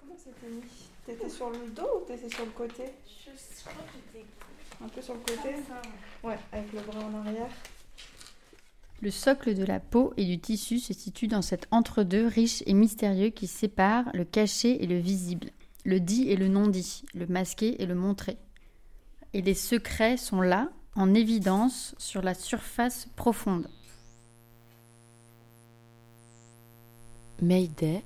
Comment c'était mis T'étais sur le dos ou t'étais sur le côté? Je, crois que j'étais Un peu sur le côté? ça. Ouais, avec le bras en arrière. Le socle de la peau et du tissu se situe dans cet entre-deux riche et mystérieux qui sépare le caché et le visible, le dit et le non-dit, le masqué et le montré. Et les secrets sont là, en évidence, sur la surface profonde. Mayday.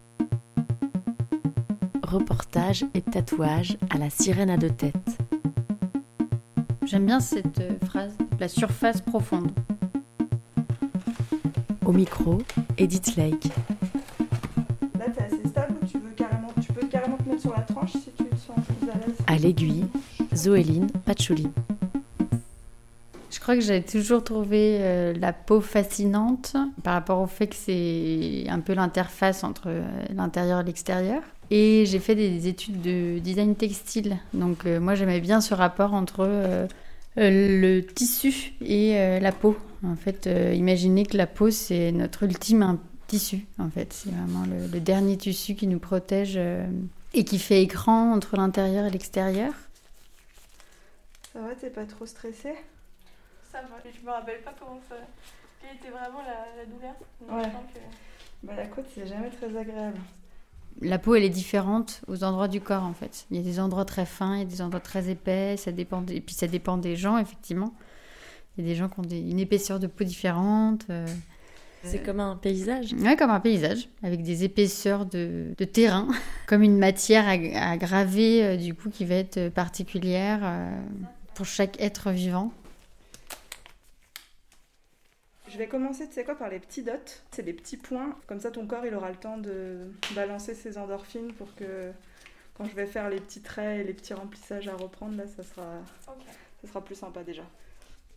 Reportage et tatouage à la sirène à deux têtes. J'aime bien cette euh, phrase, la surface profonde. Au micro, Edith Lake. Là, t'es assez stable ou tu, veux carrément, tu peux carrément te mettre sur la tranche si tu te sens plus à l'aise? À l'aiguille, Zoéline Patchouli. Je crois que j'ai toujours trouvé euh, la peau fascinante par rapport au fait que c'est un peu l'interface entre euh, l'intérieur et l'extérieur. Et j'ai fait des études de design textile. Donc euh, moi j'aimais bien ce rapport entre le tissu et la peau. En fait, imaginez que la peau c'est notre ultime tissu. En fait, c'est vraiment le, le dernier tissu qui nous protège et qui fait écran entre l'intérieur et l'extérieur. Ça va, t'es pas trop stressée? Ça va. Je me rappelle pas comment ça. Quelle était vraiment la, la douleur. Donc, Ouais. je pense que- Bah la côte, c'est jamais très agréable. La peau, elle est différente aux endroits du corps, en fait. Il y a des endroits très fins, il y a des endroits très épais, ça dépend des- et puis ça dépend des gens, effectivement. Il y a des gens qui ont des- une épaisseur de peau différente. euh, C'est comme un paysage. Ouais, comme un paysage, avec des épaisseurs de, de terrain, comme une matière à, à graver, euh, du coup, qui va être particulière euh, pour chaque être vivant. Je vais commencer, tu sais quoi, par les petits dots. C'est des petits points. Comme ça, ton corps, il aura le temps de balancer ses endorphines pour que quand je vais faire les petits traits et les petits remplissages à reprendre, là, ça sera, ça sera plus sympa déjà.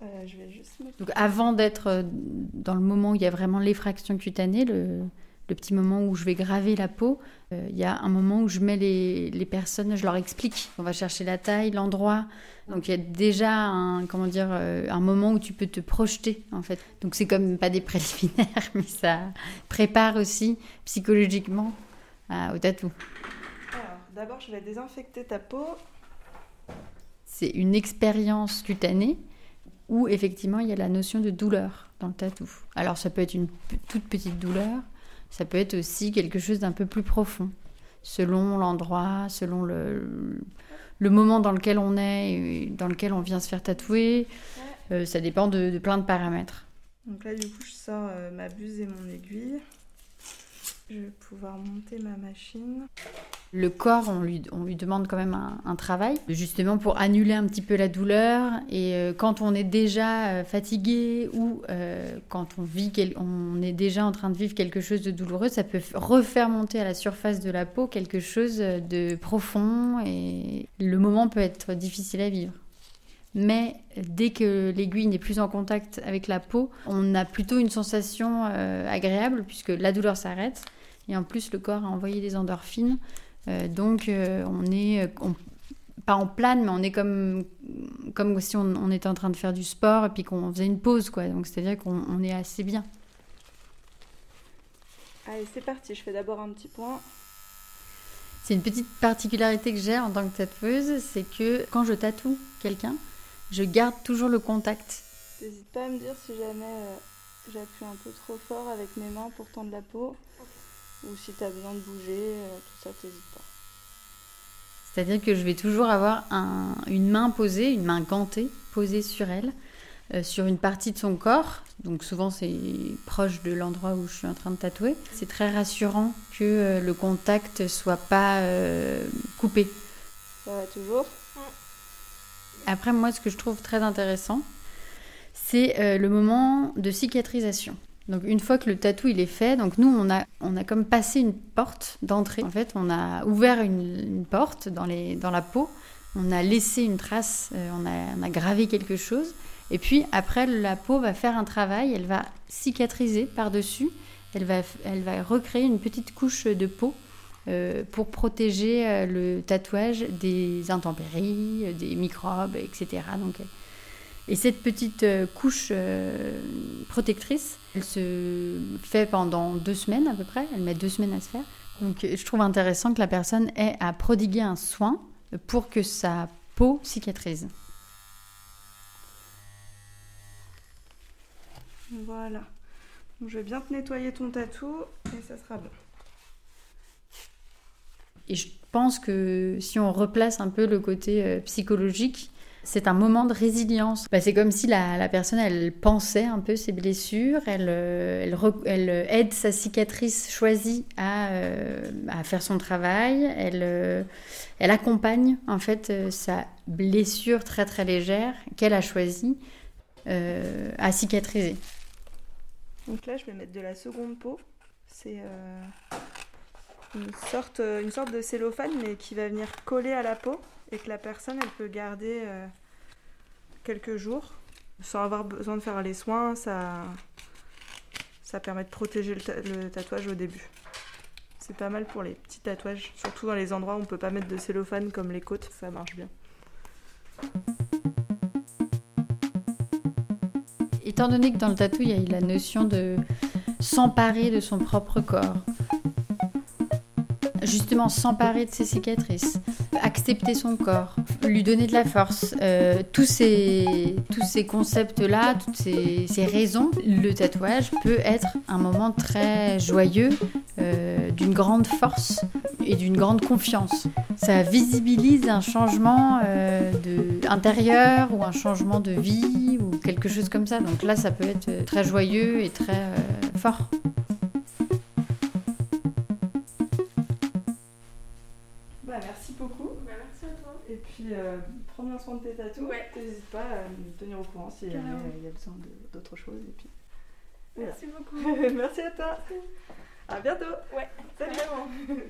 Euh, je vais juste. Donc avant d'être euh, dans le moment où il y a vraiment l'effraction cutanée, le, le petit moment où je vais graver la peau, euh, il y a un moment où je mets les, les personnes, je leur explique. On va chercher la taille, l'endroit. Donc il y a déjà un, comment dire, euh, un moment où tu peux te projeter en fait. Donc c'est comme pas des préliminaires, mais ça prépare aussi psychologiquement à- au tatou. Alors, d'abord, je vais désinfecter ta peau. C'est une expérience cutanée où effectivement il y a la notion de douleur dans le tatou. Alors ça peut être une toute petite douleur, ça peut être aussi quelque chose d'un peu plus profond, selon l'endroit, selon le, le moment dans lequel on est, et dans lequel on vient se faire tatouer. Euh, ça dépend de, de plein de paramètres. Donc là, du coup, je sors euh, ma buse et mon aiguille. Je vais pouvoir monter ma machine. Le corps, on lui, demande quand même un, travail, justement pour annuler un petit peu la douleur. Et euh, quand on est déjà euh, fatigué ou euh, quand on, vit quel- on est déjà en train de vivre quelque chose de douloureux, ça peut refaire monter à la surface de la peau quelque chose de profond et le moment peut être difficile à vivre. Mais dès que l'aiguille n'est plus en contact avec la peau, on a plutôt une sensation agréable puisque la douleur s'arrête et en plus le corps a envoyé des endorphines. Euh, donc euh, on est euh, on- pas en plane, mais on est comme comme si on, on était en train de faire du sport et puis qu'on faisait une pause quoi. Donc c'est-à-dire qu'on on est assez bien. Allez, c'est parti. Je fais d'abord un petit point. C'est une petite particularité que j'ai en tant que tatoueuse, c'est que quand je tatoue quelqu'un, je garde toujours le contact. N'hésite pas à me dire si jamais euh, j'appuie un peu trop fort avec mes mains pour tendre la peau. Ou si tu as besoin de bouger, euh, tout ça, t'hésites pas. C'est-à-dire que je vais toujours avoir un- une main posée, une main gantée posée sur elle, euh, sur une partie de son corps. Donc souvent c'est proche de l'endroit où je suis en train de tatouer. C'est très rassurant que euh, le contact soit pas euh, coupé. Ça va toujours? Après moi ce que je trouve très intéressant, c'est le moment de cicatrisation. Donc une fois que le tatou il est fait, donc nous on a on a comme passé une porte d'entrée. En fait, on a ouvert une, porte dans les dans la peau. On a laissé une trace, euh, on, a, on a gravé quelque chose. Et puis après, la peau va faire un travail, elle va cicatriser par-dessus, elle va, elle va recréer une petite couche de peau euh, pour protéger euh, le tatouage des intempéries, des microbes, etc. Donc, et cette petite euh, couche euh, protectrice, elle se fait pendant deux semaines à peu près, elle met deux semaines à se faire. Donc je trouve intéressant que la personne ait à prodiguer un soin pour que sa peau cicatrise. Voilà. Donc, je vais bien te nettoyer ton tatou et ça sera bon. Et je pense que si on replace un peu le côté euh, psychologique, c'est un moment de résilience. Bah, c'est comme si la, personne, elle pensait un peu ses blessures, elle, euh, elle aide sa cicatrice choisie à, euh, faire son travail, elle, euh, accompagne en fait euh, sa blessure très très légère qu'elle a choisie euh, à cicatriser. Donc là, je vais mettre de la seconde peau. C'est euh, une, sorte, euh, une sorte de cellophane, mais qui va venir coller à la peau et que la personne, elle peut garder euh, quelques jours sans avoir besoin de faire les soins. Ça, ça permet de protéger le tatouage au début. C'est pas mal pour les petits tatouages, surtout dans les endroits où on peut pas mettre de cellophane comme les côtes, ça marche bien. Étant donné que dans le tatou, il y a la notion de s'emparer de son propre corps, justement s'emparer de ses cicatrices, accepter son corps, lui donner de la force, euh, tous ces, tous ces concepts-là, toutes ces, ces raisons, le tatouage peut être un moment très joyeux, euh, d'une grande force et d'une grande confiance. Ça visibilise un changement euh, intérieur ou un changement de vie ou quelque chose comme ça. Donc là, ça peut être très joyeux et très fort. Et puis, euh, prends bien soin de tes tatous. Ouais. N'hésite pas à me tenir au courant si jamais, Carrément. euh, il y a besoin d'autre chose. Et puis... Voilà. Merci beaucoup. Merci à toi. À bientôt. Ouais. Salut.